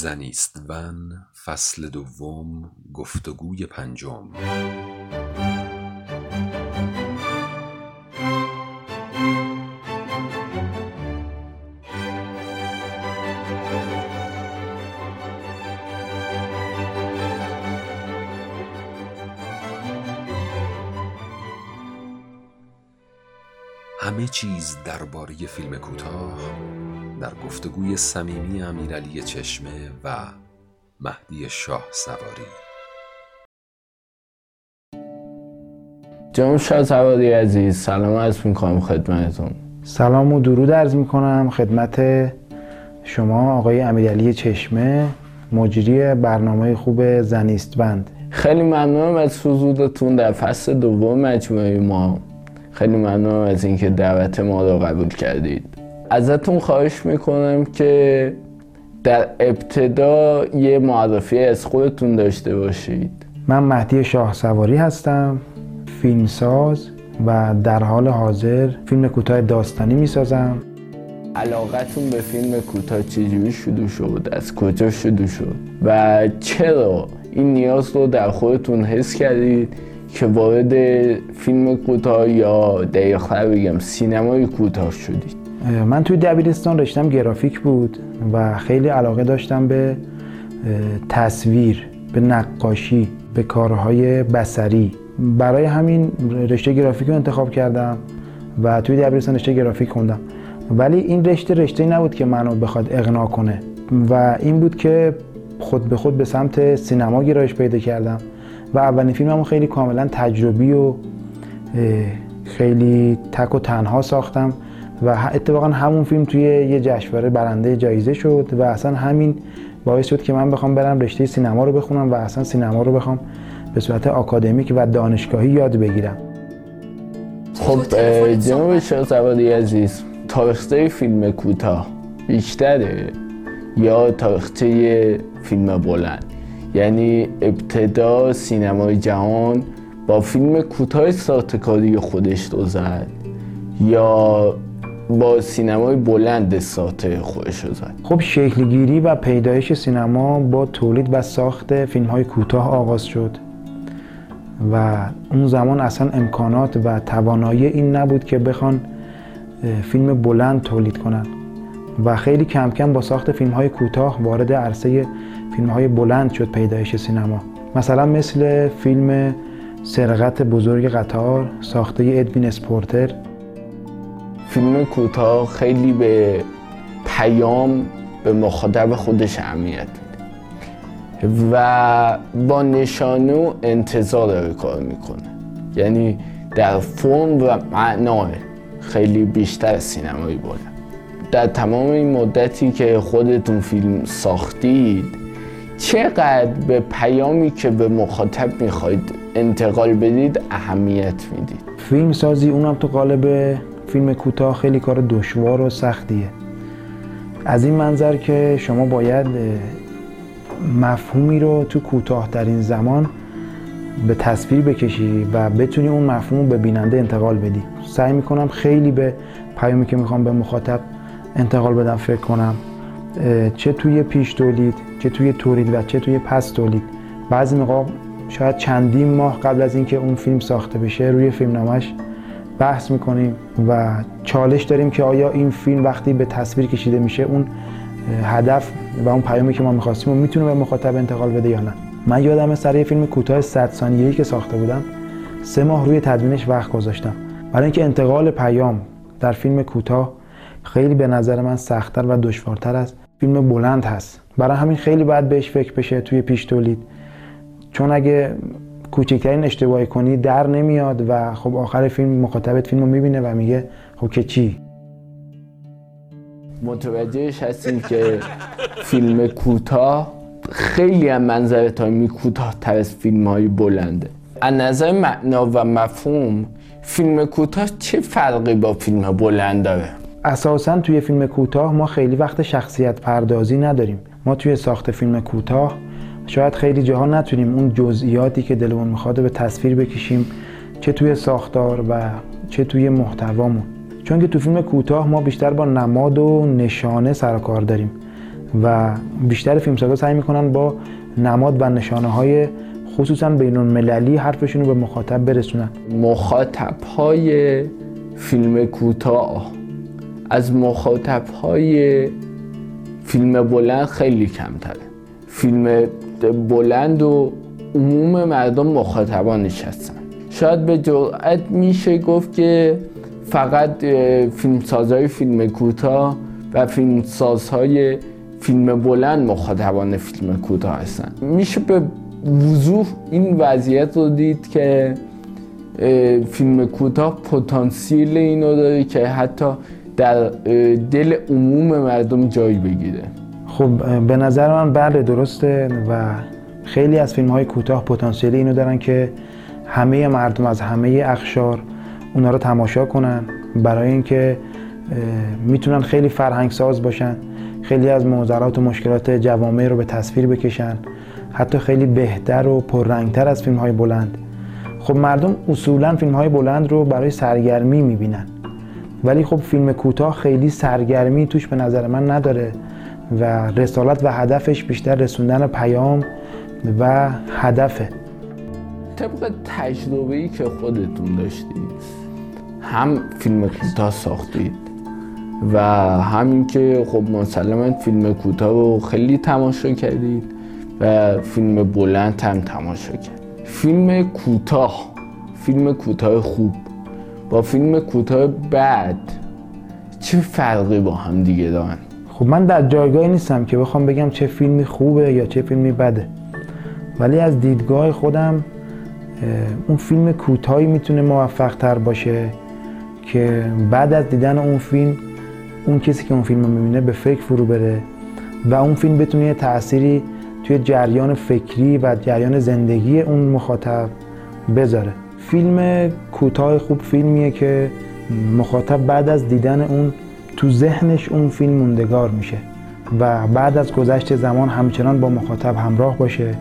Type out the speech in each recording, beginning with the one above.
زنیستون فصل دوم گفتگوی پنجم. همه چیز درباره فیلم کوتاه. در گفتگوی صمیمی امیرعلی چشمه و مهدی شاه سواری. جناب شاه سواری عزیز سلام عرض می‌کنم خدمتتون. سلام و درود عرض می‌کنم خدمت شما آقای امیرعلی چشمه مجری برنامه خوب زنیست بند. خیلی ممنونم از حضورتون در فصل دوم مجموعه ما. خیلی ممنونم از اینکه دعوت ما رو قبول کردید. ازتون خواهش می‌کنم که در ابتدا یه معرفی از خودتون داشته باشید. من مهدی شاه سواری هستم فیلمساز و در حال حاضر فیلم کوتاه داستانی می‌سازم. علاقتون به فیلم کوتاه چجوری شروع شد؟ از کجا شروع شد؟ و چرا این نیاز رو در خودتون حس کردید که وارد فیلم کوتاه یا دقیقتر بگم سینمای کوتاه شدید؟ من توی دبیرستان رشتم گرافیک بود و خیلی علاقه داشتم به تصویر به نقاشی به کارهای بسری برای همین رشته گرافیک رو انتخاب کردم و توی دبیرستان رشته گرافیک خوندم. ولی این رشته رشته نبود که منو بخواد اقناع کنه و این بود که خود به خود به سمت سینما گرایش پیدا کردم و اولین فیلممو خیلی کاملا تجربی و خیلی تک و تنها ساختم. و اتفاقا همون فیلم توی یه جشنواره برنده جایزه شد و اصلا همین باعث شد که من بخوام برم رشته سینما رو بخونم و اصلا سینما رو بخوام به صورت آکادمیک و دانشگاهی یاد بگیرم. خب جناب شهزوادی عزیز تاریخچه فیلم کوتاه بیشتره یا تاریخچه فیلم بلند؟ یعنی ابتدا سینمای جهان با فیلم کوتاه ساختکاری خودش رو زد یا با سینمای بلند ساعت خودش رو زد. خب شکلگیری و پیدایش سینما با تولید و ساخت فیلم های کوتاه آغاز شد و اون زمان اصلا امکانات و توانایی این نبود که بخوان فیلم بلند تولید کنن و خیلی کم کم با ساخت فیلم های کوتاه وارد عرصه فیلم های بلند شد پیدایش سینما. مثلا مثل فیلم سرقت بزرگ قطار ساخته ادوین اسپورتر. فیلم کوتاه خیلی به پیام به مخاطب خودش اهمیت میده. و با نشانه و انتظار کار می‌کنه. یعنی در فرم و معناه خیلی بیشتر سینمایی بوده در تمام این مدتی که خودتون فیلم ساختید چقدر به پیامی که به مخاطب می‌خواید انتقال بدید اهمیت می‌دید؟ فیلم سازی اونم تو قالب فیلم کوتاه خیلی کار دشوار و سختیه. از این منظر که شما باید مفهومی رو تو کوتاه این زمان به تصویر بکشی و بتونی اون مفهوم رو به بیننده انتقال بدی. سعی می‌کنم خیلی به پیامی که می‌خوام به مخاطب انتقال بدم فکر کنم چه توی پیش تولید چه توی تولید و چه توی پس تولید. بعضی موقع شاید چندین ماه قبل از اینکه اون فیلم ساخته بشه روی فیلم نامش بحث می‌کنیم و چالش داریم که آیا این فیلم وقتی به تصویر کشیده میشه اون هدف و اون پیامی که ما می‌خواستیم و می‌تونه به مخاطب انتقال بده یا نه؟ من یادم سر یه فیلم کوتاه 100 ثانیه‌ای که ساخته بودم سه ماه روی تدوینش وقت گذاشتم. برای اینکه انتقال پیام در فیلم کوتاه خیلی به نظر من سختتر و دشوارتر از فیلم بلند هست. برای همین خیلی باید بهش فکر بشه توی پیش تولید. چون اگه کوچکترین اشتباهی کنی در نمیاد و خب آخر فیلم مخاطبت فیلم رو می‌بینه و میگه خب که چی؟ متوجهش هستیم که فیلم کوتاه خیلی هم منظر تایمی کوتاه تر از فیلم های بلنده. از نظر معنا و مفهوم فیلم کوتاه چه فرقی با فیلم بلند داره؟ اساسا توی فیلم کوتاه ما خیلی وقت شخصیت پردازی نداریم. ما توی ساخت فیلم کوتاه شاید خیلی جاها نتونیم اون جزئیاتی که دلمون می‌خواد به تصویر بکشیم چه توی ساختار و چه توی محتوامون. چون که تو فیلم کوتاه ما بیشتر با نماد و نشانه سر کار داریم و بیشتر فیلمسازا سعی می‌کنن با نماد و نشانه های خصوصا بین المللی حرفشون رو به مخاطب برسونن. مخاطب های فیلم کوتاه. از مخاطب های فیلم بلند خیلی کمتره. فیلم بلند و عموم مردم مخاطبانش هستن شاید به جرأت میشه گفت که فقط فیلمسازهای فیلم کوتاه و فیلمسازهای فیلم بلند مخاطبان فیلم کوتاه هستن. میشه به وضوح این وضعیت رو دید که فیلم کوتاه پتانسیل اینو داره که حتی در دل عموم مردم جای بگیره. خب به نظر من بله درسته و خیلی از فیلم های کوتاه پتانسیل اینو دارن که همه مردم از همه اخشار اونا رو تماشا کنن برای اینکه می‌تونن خیلی فرهنگ ساز باشن خیلی از معضلات و مشکلات جوامع رو به تصویر بکشن. حتی خیلی بهتر و پررنگتر از فیلم های بلند. خب مردم اصولا فیلم های بلند رو برای سرگرمی می‌بینن. ولی خب فیلم کوتاه خیلی سرگرمی توش به نظر من نداره. و رسالت و هدفش بیشتر رسوندن پیام و هدفه. طبق تجربه که خودتون داشتید هم فیلم کوتاه ساختید و همین که خب مسلما فیلم کوتاه رو خیلی تماشا کردید و فیلم بلند هم تماشا کرد فیلم کوتاه فیلم کوتاه خوب. با فیلم کوتاه بعد چه فرقی با هم دیگه دارن؟ خب من در جایگاهی نیستم که بخوام بگم چه فیلمی خوبه یا چه فیلمی بده. ولی از دیدگاه خودم اون فیلم کوتاهی می‌تونه موفق تر باشه که بعد از دیدن اون فیلم اون کسی که اون فیلم رو می‌بینه به فکر فرو بره و اون فیلم بتونه یه تأثیری توی جریان فکری و جریان زندگی اون مخاطب بذاره. فیلم کوتاه خوب فیلمیه که مخاطب بعد از دیدن اون تو ذهنش اون فیلم موندگار میشه و بعد از گذشت زمان همچنان با مخاطب همراه باشه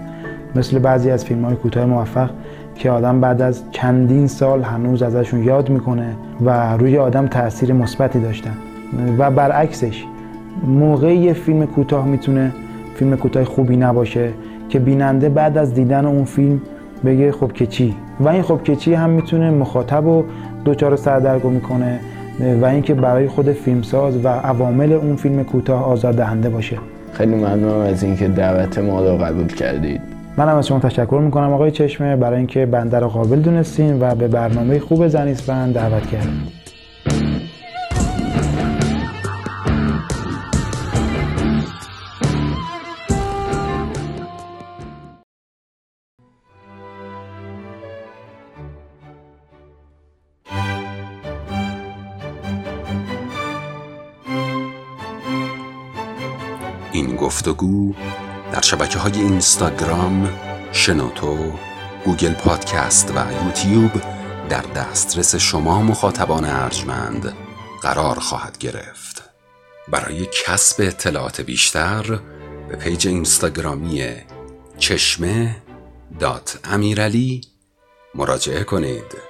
مثل بعضی از فیلم های کوتاه موفق که آدم بعد از چندین سال هنوز ازشون یاد می‌کنه و روی آدم تاثیر مثبتی داشتن. و برعکسش موقعی یه فیلم کوتاه می‌تونه فیلم کوتاه خوبی نباشه که بیننده بعد از دیدن اون فیلم بگه خب که چی؟ و این خب که چی هم می‌تونه مخاطب رو دوچار سردرگم می‌کنه و اینکه برای خود فیلمساز و عوامل اون فیلم کوتاه آزار دهنده باشه. خیلی ممنونم از اینکه دعوت ما رو قبول کردید. منم از شما تشکر می‌کنم آقای چشمه برای اینکه بنده رو قابل دونستین و به برنامه خوب زنیسفند دعوت کردین. این گفتگو در شبکه های اینستاگرام، شنوتو، گوگل پادکست و یوتیوب در دسترس شما مخاطبان ارجمند قرار خواهد گرفت. برای کسب اطلاعات بیشتر به پیج اینستاگرامی چشمه dot امیرعلی مراجعه کنید.